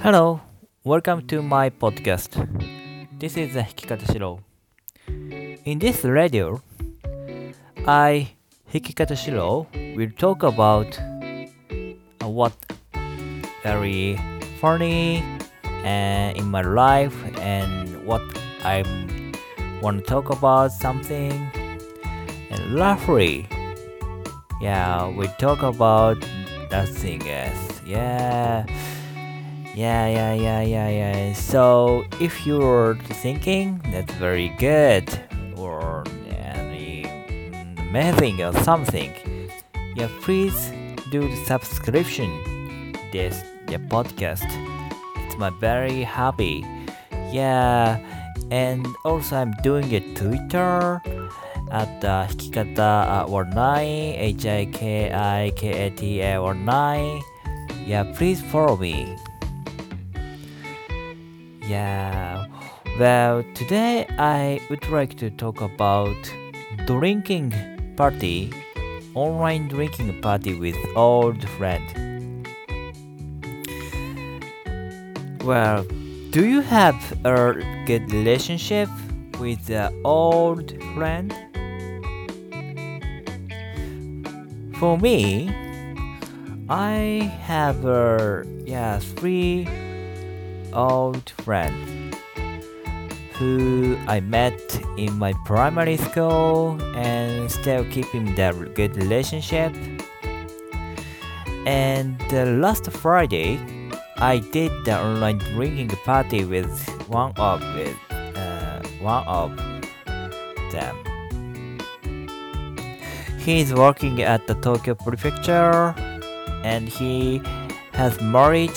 Hello, welcome to my podcast. This is Hikikata Shiro. In this radio, I, Hikikata Shiro, will talk about uh, what very funny and in my life and what I want to talk about something and laughly. Yeah, we talk about nothing else. Yeah. Yeah, yeah, yeah, yeah, yeah. So if you're thinking that's very good or any amazing or something, yeah, please do the subscription this the podcast. It's my very happy. Yeah, and also I'm doing a Twitter at uh, Hikikata uh, or 9 H I K I K A T A or 9. Yeah, please follow me. Yeah, well, today I would like to talk about drinking party, online drinking party with old friend. Well, do you have a good relationship with an old friend? For me, I have a yeah three old friends who I met in my primary school and still keeping that good relationship. And uh, last Friday, I did the online drinking party with one of with uh, one of them. He's working at the Tokyo Prefecture, and he has married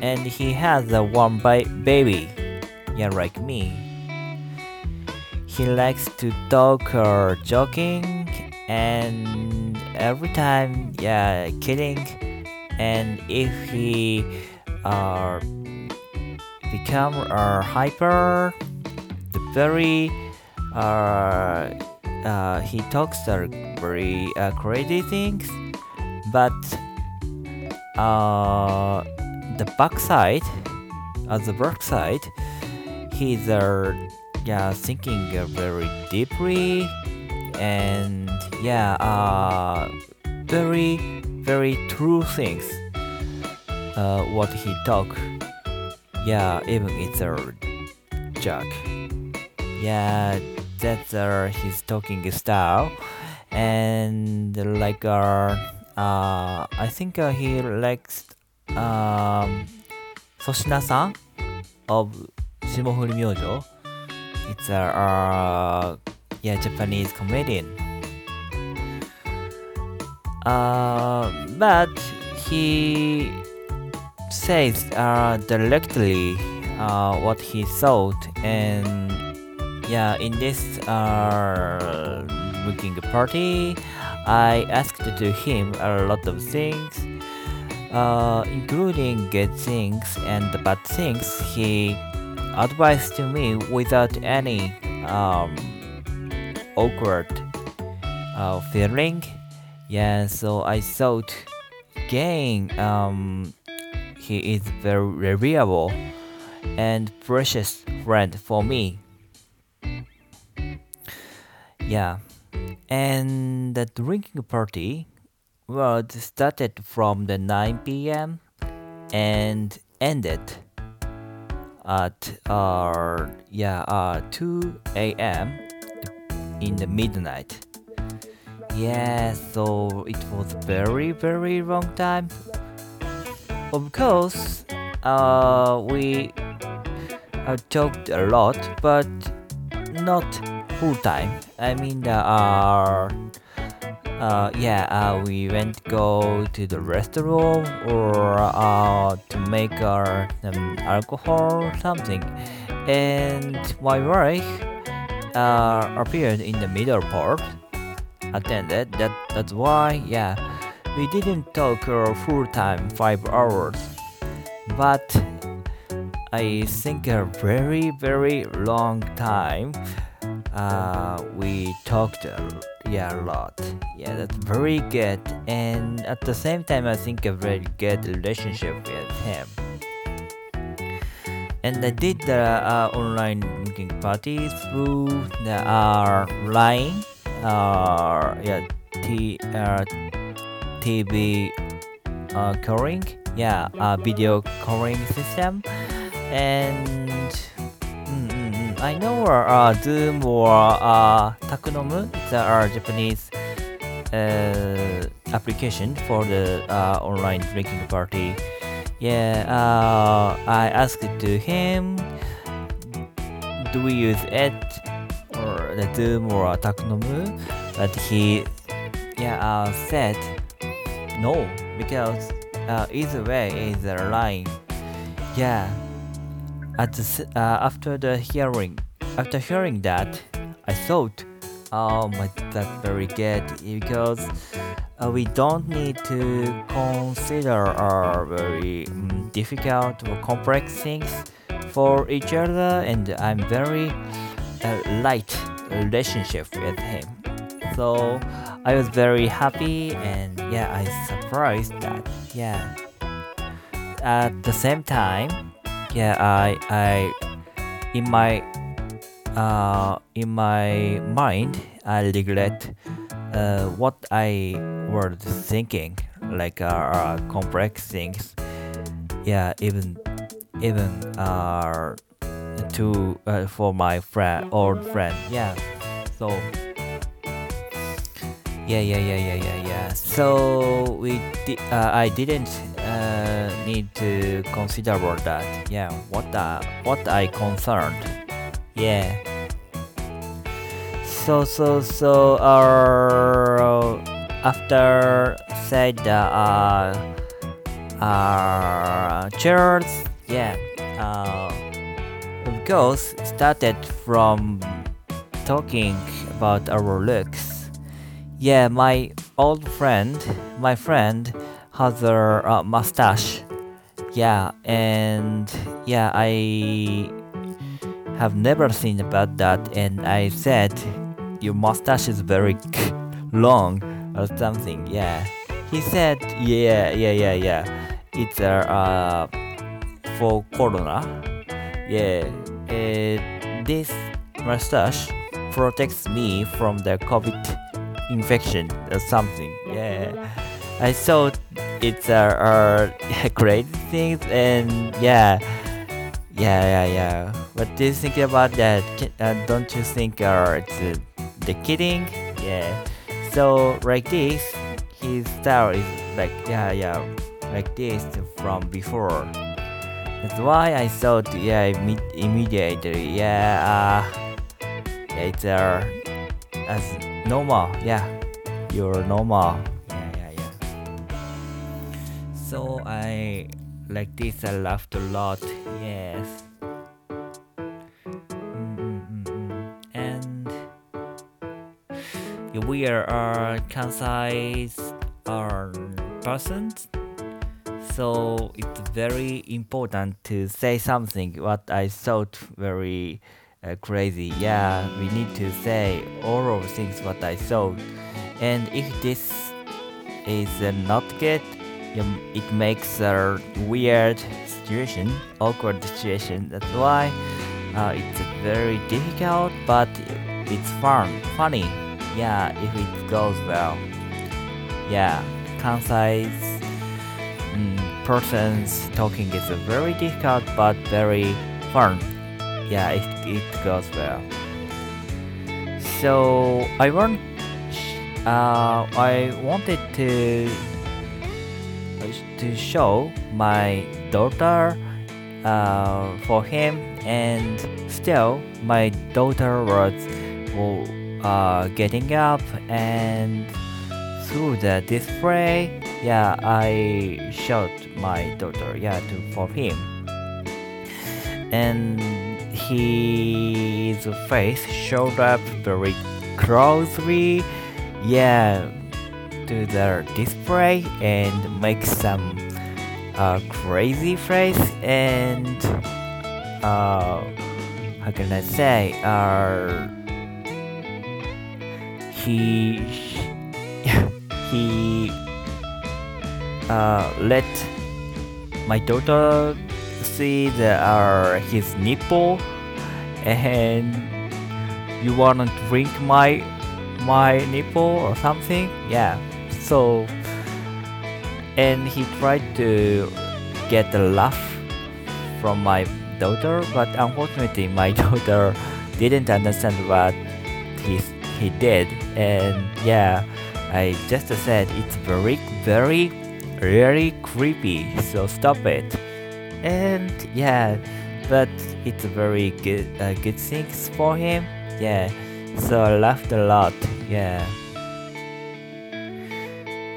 and he has a one ba- baby. Yeah, like me. He likes to talk or joking and every time, yeah, kidding. And if he uh, become uh, hyper, the very uh, uh, he talks are very uh, crazy things, but uh, the backside, at the backside, he's uh, yeah thinking uh, very deeply and yeah uh, very very true things. Uh, what he talk, yeah, even it's a joke. Yeah, that's uh, his talking style, and like uh, uh I think uh, he likes um, Soshina-san of Shimofuri Myojo. It's a uh, yeah Japanese comedian. Uh, but he says uh, directly uh, what he thought and yeah in this uh, looking party. I asked to him a lot of things uh, including good things and bad things. He advised to me without any um, awkward uh, feeling. Yeah so I thought again um, he is very reliable and precious friend for me. Yeah and the drinking party was started from the 9 p.m. and ended at uh, yeah uh, 2 a.m. in the midnight. Yeah, so it was very very long time. Of course, uh, we uh, talked a lot, but not full time. I mean, the uh, uh, yeah, uh, we went go to the restaurant or uh, to make our um, alcohol or something, and my wife uh, appeared in the middle part, attended. That that's why, yeah, we didn't talk uh, full time five hours, but I think a very very long time uh, we talked uh, yeah a lot. Yeah that's very good. And at the same time i think a very good relationship with him. And i did the uh, online meeting party through the uh, line uh, yeah t uh, tv uh, calling yeah uh, video calling system. And I know uh, Zoom or uh, Takunomu, it's a Japanese uh, application for the uh, online drinking party. Yeah, uh, I asked to him, do we use it or the Zoom or Takunomu? But he, yeah, uh, said no because uh, either way is a line. Yeah at the, uh, after the hearing. After hearing that i thought oh my that's very good because uh, we don't need to consider uh, very um, difficult or complex things for each other and i'm very uh, light relationship with him. So i was very happy and yeah i surprised that yeah. At the same time yeah i i in my uh in my mind i regret uh what i was thinking like uh, uh complex things. Yeah even even uh to uh, for my friend old friend. Yeah so yeah yeah yeah yeah yeah yeah. So we di- uh, i didn't uh, need to consider that. Yeah, what uh, what I concerned. Yeah. So so so uh, after said uh, uh cheers. Yeah. Uh, of course started from talking about our looks. Yeah, my old friend, my friend has a uh, mustache. Yeah, and yeah, I have never seen about that, and I said your mustache is very long or something. Yeah, he said, yeah, yeah, yeah, yeah. It's uh, uh for corona. Yeah, this mustache protects me from the COVID infection or something. Yeah, I thought it's a, a great thing and yeah. Yeah yeah yeah. What do you think about that? Uh, don't you think uh, it's uh, the kidding? Yeah. So like this his style is like yeah yeah like this from before. That's why i thought yeah imme- immediately yeah uh, yeah it's uh, as normal yeah. You're normal so I like this I laughed a lot yes. Mm-hmm. and we are Kansai uh, persons. So it's very important to say something what I thought very uh, crazy. Yeah we need to say all of things what I thought. And if this is uh, not good it makes a weird situation, awkward situation. That's why uh, it's very difficult, but it's fun, funny. Yeah, if it goes well. Yeah, Kansai's mm, persons talking is very difficult, but very fun. Yeah, it, it goes well. So I want, uh, I wanted to to show my daughter uh, for him and still my daughter was uh, getting up and through the display yeah i showed my daughter yeah to for him. And his face showed up very closely yeah to the display and make some uh, crazy face and uh, how can I say uh, he he uh, let my daughter see the uh, his nipple and you wanna drink my my nipple or something? Yeah so and he tried to get the laugh from my daughter but unfortunately my daughter didn't understand what he, he did. And yeah i just said it's very very really creepy so stop it. And yeah but it's a very good uh, good things for him. Yeah so I laughed a lot. Yeah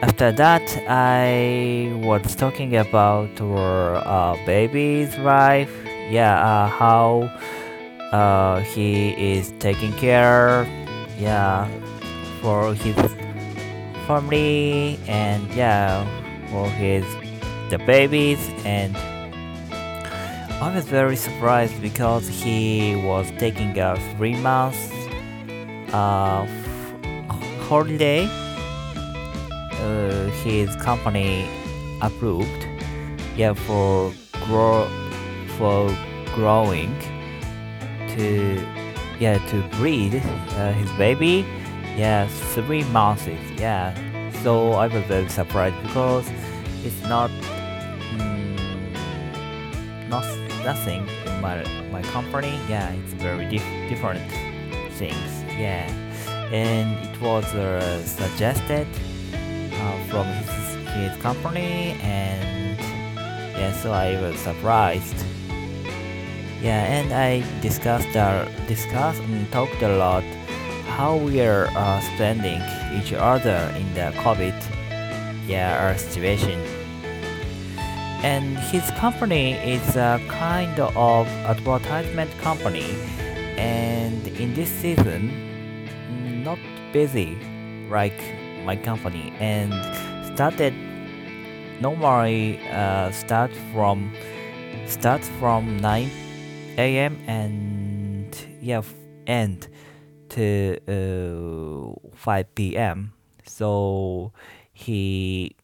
after that I was talking about our uh, baby's life yeah uh, how uh, he is taking care yeah for his family and yeah for his the babies and I was very surprised because he was taking a three months uh, holiday. Uh, his company approved, yeah, for grow for growing to yeah to breed uh, his baby. Yeah, three months. Yeah, so I was very surprised because it's not mm, not nothing in my my company. Yeah, it's very dif- different things. Yeah, and it was uh, suggested from his his company, and yeah, so I was surprised. Yeah, and I discussed uh, discussed and talked a lot how we are uh, spending each other in the COVID yeah situation and his company is a kind of advertisement company and in this season not busy like my company and started normally uh, start from start from 9 a.m and yeah end to uh, 5 p.m so he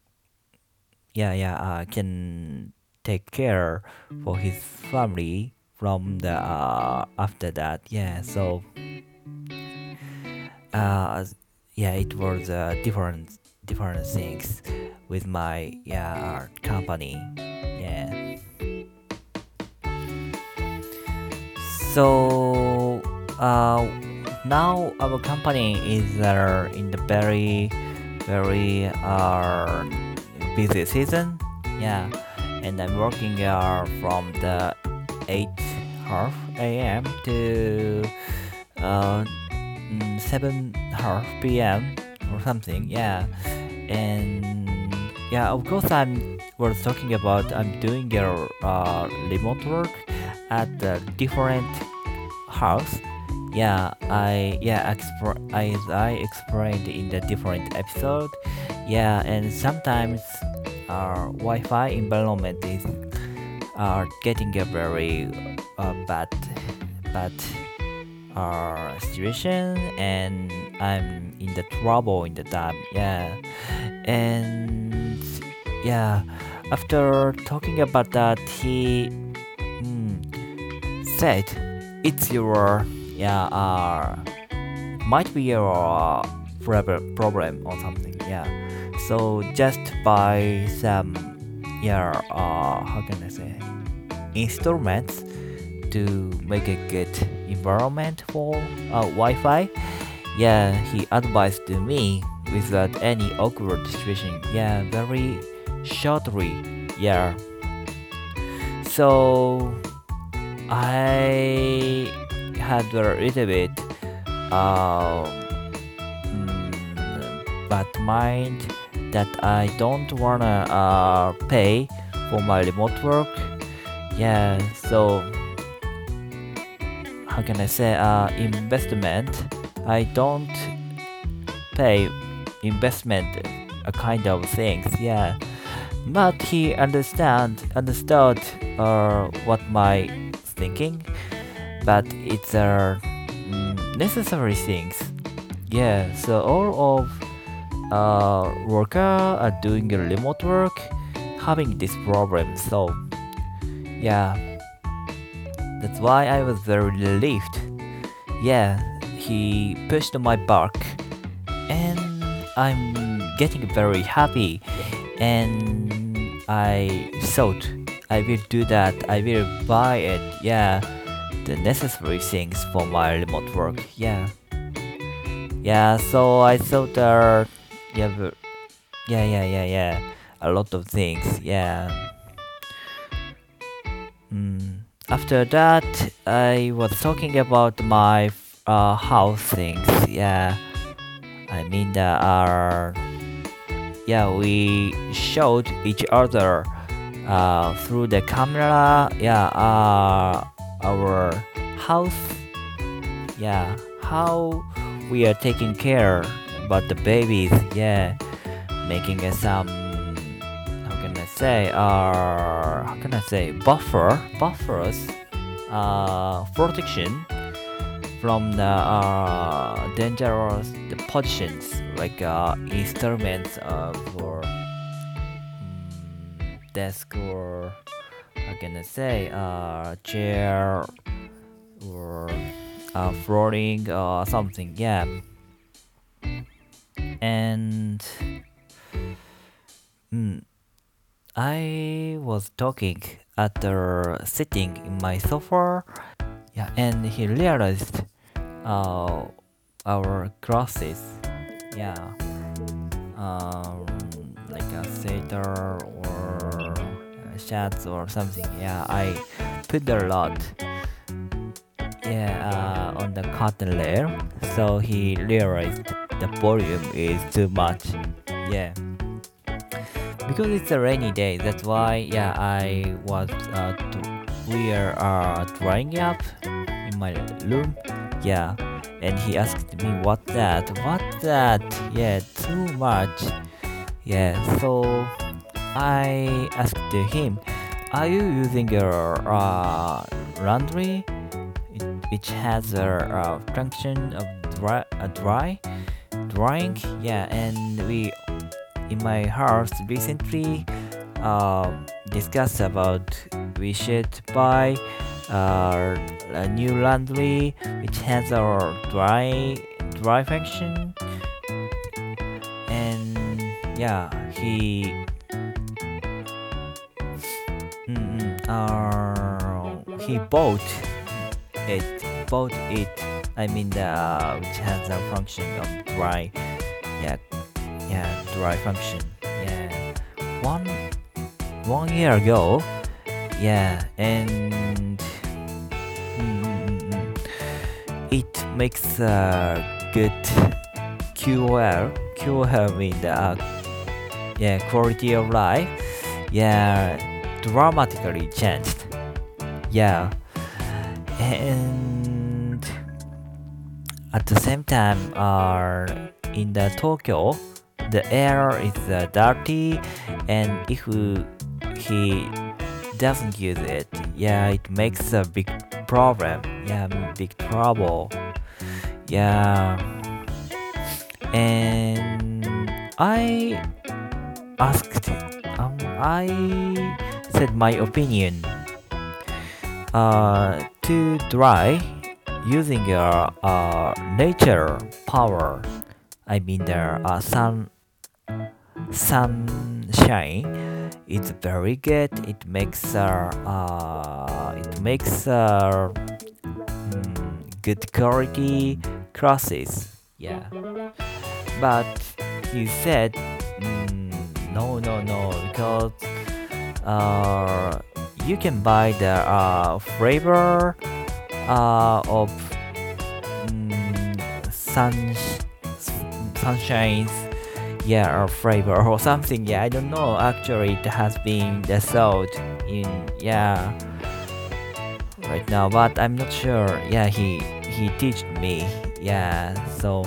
yeah yeah uh, can take care for his family from the uh, after that yeah so uh yeah it was uh, different different things with my yeah company yeah so uh now our company is uh, in the very very uh, busy season. Yeah, and I'm working uh, from the 8 half a.m. to uh, 7 half p.m. or something. Yeah, and yeah, of course I'm was talking about I'm doing a uh, remote work at a different house yeah i yeah exp- I, I explained in the different episode yeah and sometimes our wi-fi environment is are getting a very uh, bad bad uh, situation and i'm in the trouble in the time yeah. And yeah after talking about that he mm, said it's your yeah uh might be your forever problem or something yeah. So just buy some yeah uh how can i say instruments to make a good environment for uh, wi-fi? Yeah he advised me without any awkward situation. Yeah very shortly. Yeah. So i had a little bit uh, mm, bad mind that I don't wanna uh, pay for my remote work. Yeah, so how can I say uh, investment? I don't pay investment a kind of things. Yeah, but he understand understood uh, what my thinking but it's a uh, necessary things yeah so all of uh worker are doing remote work having this problem so yeah that's why i was very relieved. Yeah he pushed my back and i'm getting very happy. And i thought i will do that. I will buy it. Yeah the necessary things for my remote work. Yeah. Yeah so i thought uh yeah yeah yeah yeah yeah. A lot of things. Yeah. Mm. After that i was talking about my uh house things. Yeah. I mean that uh yeah we showed each other uh through the camera. Yeah uh our house. Yeah how we are taking care about the babies. Yeah making some say uh how can i say buffer buffers uh protection from the uh dangerous positions like uh instruments uh, for mm, desk or how can I say uh chair or uh, flooring or something yeah. And mm, I was talking after sitting in my sofa yeah and he realized uh, our glasses yeah um, like a sweater or shirts or something yeah I put a lot yeah uh, on the cotton layer so he realized the volume is too much yeah because it's a rainy day that's why yeah i was uh, we are uh, drying up in my room yeah. And he asked me what that? What that? Yeah too much. Yeah so i asked him are you using your uh, laundry which has a, a function of dry, uh, dry drying? Yeah and we in my house recently uh, discussed about we should buy uh, a new laundry which has a dry dry function. And yeah he uh, he bought it bought it I mean the uh, which has a function of dry yeah dry function. Yeah. One one year ago yeah and mm, mm, mm, it makes a good QOL QOL mean the uh, yeah quality of life. Yeah dramatically changed. Yeah. And at the same time uh, in the Tokyo the air is uh, dirty and if he doesn't use it yeah it makes a big problem yeah big trouble yeah. And I asked um, I said my opinion uh, to dry using uh, uh, nature power I mean the uh, sun sunshine. It's very good. It makes uh, uh it makes uh, mm, good quality classes yeah. But he said mm, no no no because uh you can buy the uh, flavor uh, of mm, sun sunshines yeah or flavor or something yeah i don't know. Actually it has been sold in yeah right now but i'm not sure. Yeah he he teach me. Yeah so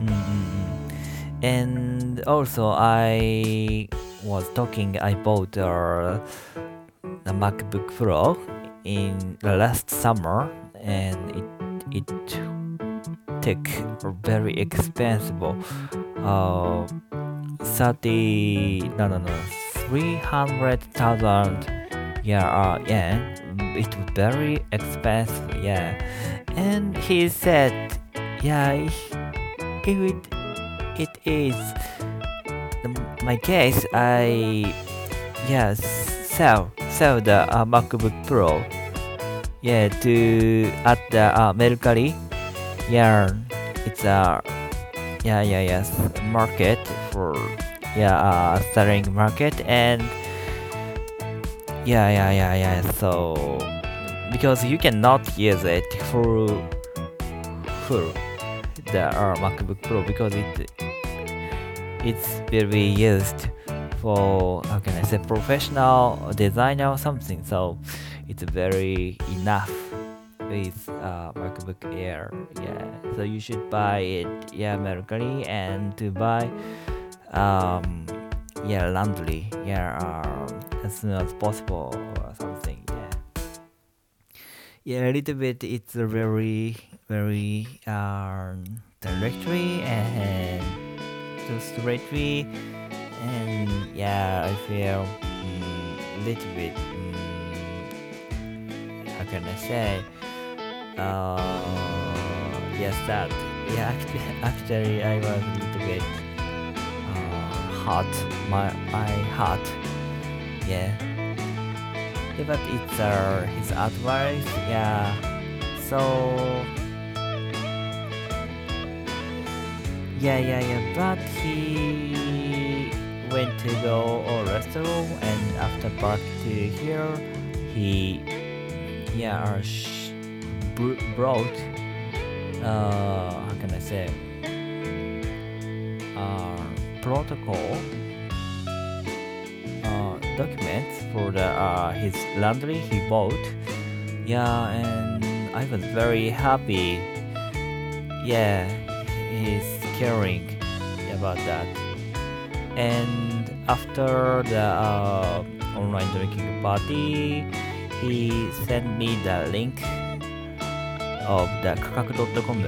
mm-hmm. and also i was talking i bought uh, the macbook pro in the last summer and it it tech are very expensive. Uh, 30, no, no, no, 300,000 yeah, uh, yen. It was very expensive, yeah. And he said, yeah, it, it is my case, I, yes, sell, sell the uh, MacBook Pro, yeah, to, at the uh, Mercari, yeah, it's a, yeah, yeah, yes, market for, yeah, uh, selling market and, yeah, yeah, yeah, yeah. So because you cannot use it for for the uh, MacBook Pro because it it's be used for how can I say professional designer or something. So it's very enough with uh, MacBook Air. Yeah, so you should buy it. Yeah, Mercari and to buy um yeah laundry. Yeah. Um, as soon as possible or something yeah yeah a little bit it's a very very um directly and too straightly and yeah i feel a little bit um, how can i say uh yes that yeah actually, i was a little bit uh, hot. My my heart yeah. Yeah but it's uh, his advice yeah. So yeah yeah yeah but he went to go a restaurant and after back to here he yeah uh, brought uh how can i say uh protocol documents for the uh, his laundry he bought. Yeah, and I was very happy. Yeah, he's caring about that. And after the uh, online drinking party, he sent me the link of the kakaku.com.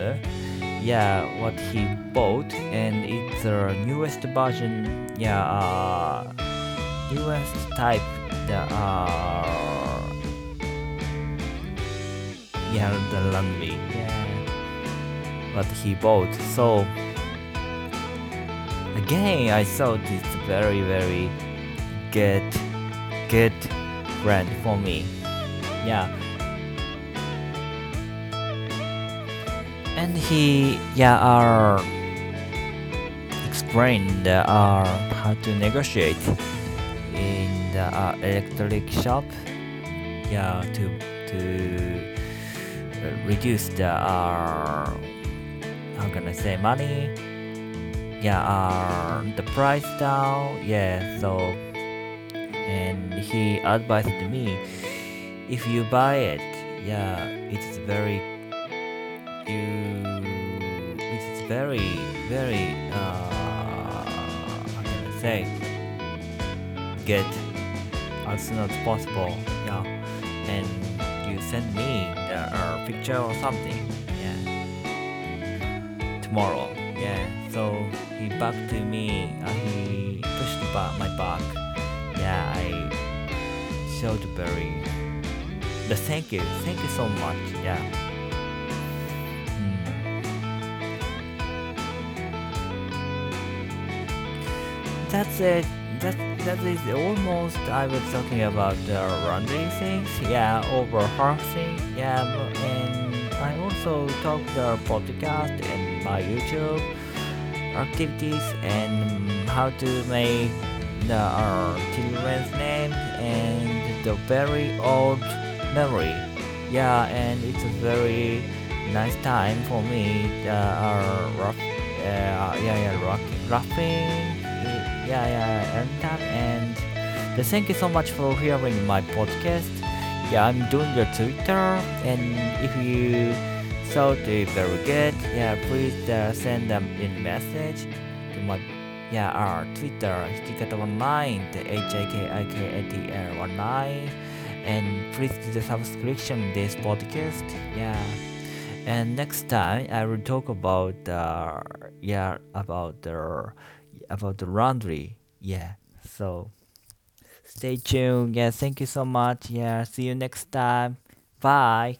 Yeah, what he bought, and it's the newest version. Yeah. Uh, newest type that are yeah the laundry yeah what he bought so again I thought it's very very good good brand for me yeah and he yeah are explained uh, how to negotiate in the uh, electric shop. Yeah to to uh, reduce the uh, how can I say money. Yeah uh, the price down. Yeah so and he advised me if you buy it yeah it's very you it's very very uh how can I say get as soon as possible. Yeah, and you send me the uh, picture or something. Yeah, tomorrow. Yeah, so he back to me. Uh, he pushed back my back. Yeah, I showed very. The thank you, thank you so much. Yeah. That's it that that is almost I was talking about the laundry things, yeah, overharsing, yeah, and I also talk the podcast and my YouTube activities and how to make the uh, children's name and the very old memory. Yeah, and it's a very nice time for me. The uh, rough, uh, yeah, yeah, rock, laughing yeah, yeah. And uh, thank you so much for hearing my podcast. Yeah, I'm doing your Twitter, and if you thought it very good, yeah, please uh, send them in message to my yeah our Twitter hikikata19 the H I K I K A T R 19 and please do the subscription this podcast yeah and next time I will talk about the yeah about the about the laundry. Yeah. So stay tuned. Yeah. Thank you so much. Yeah. See you next time. Bye.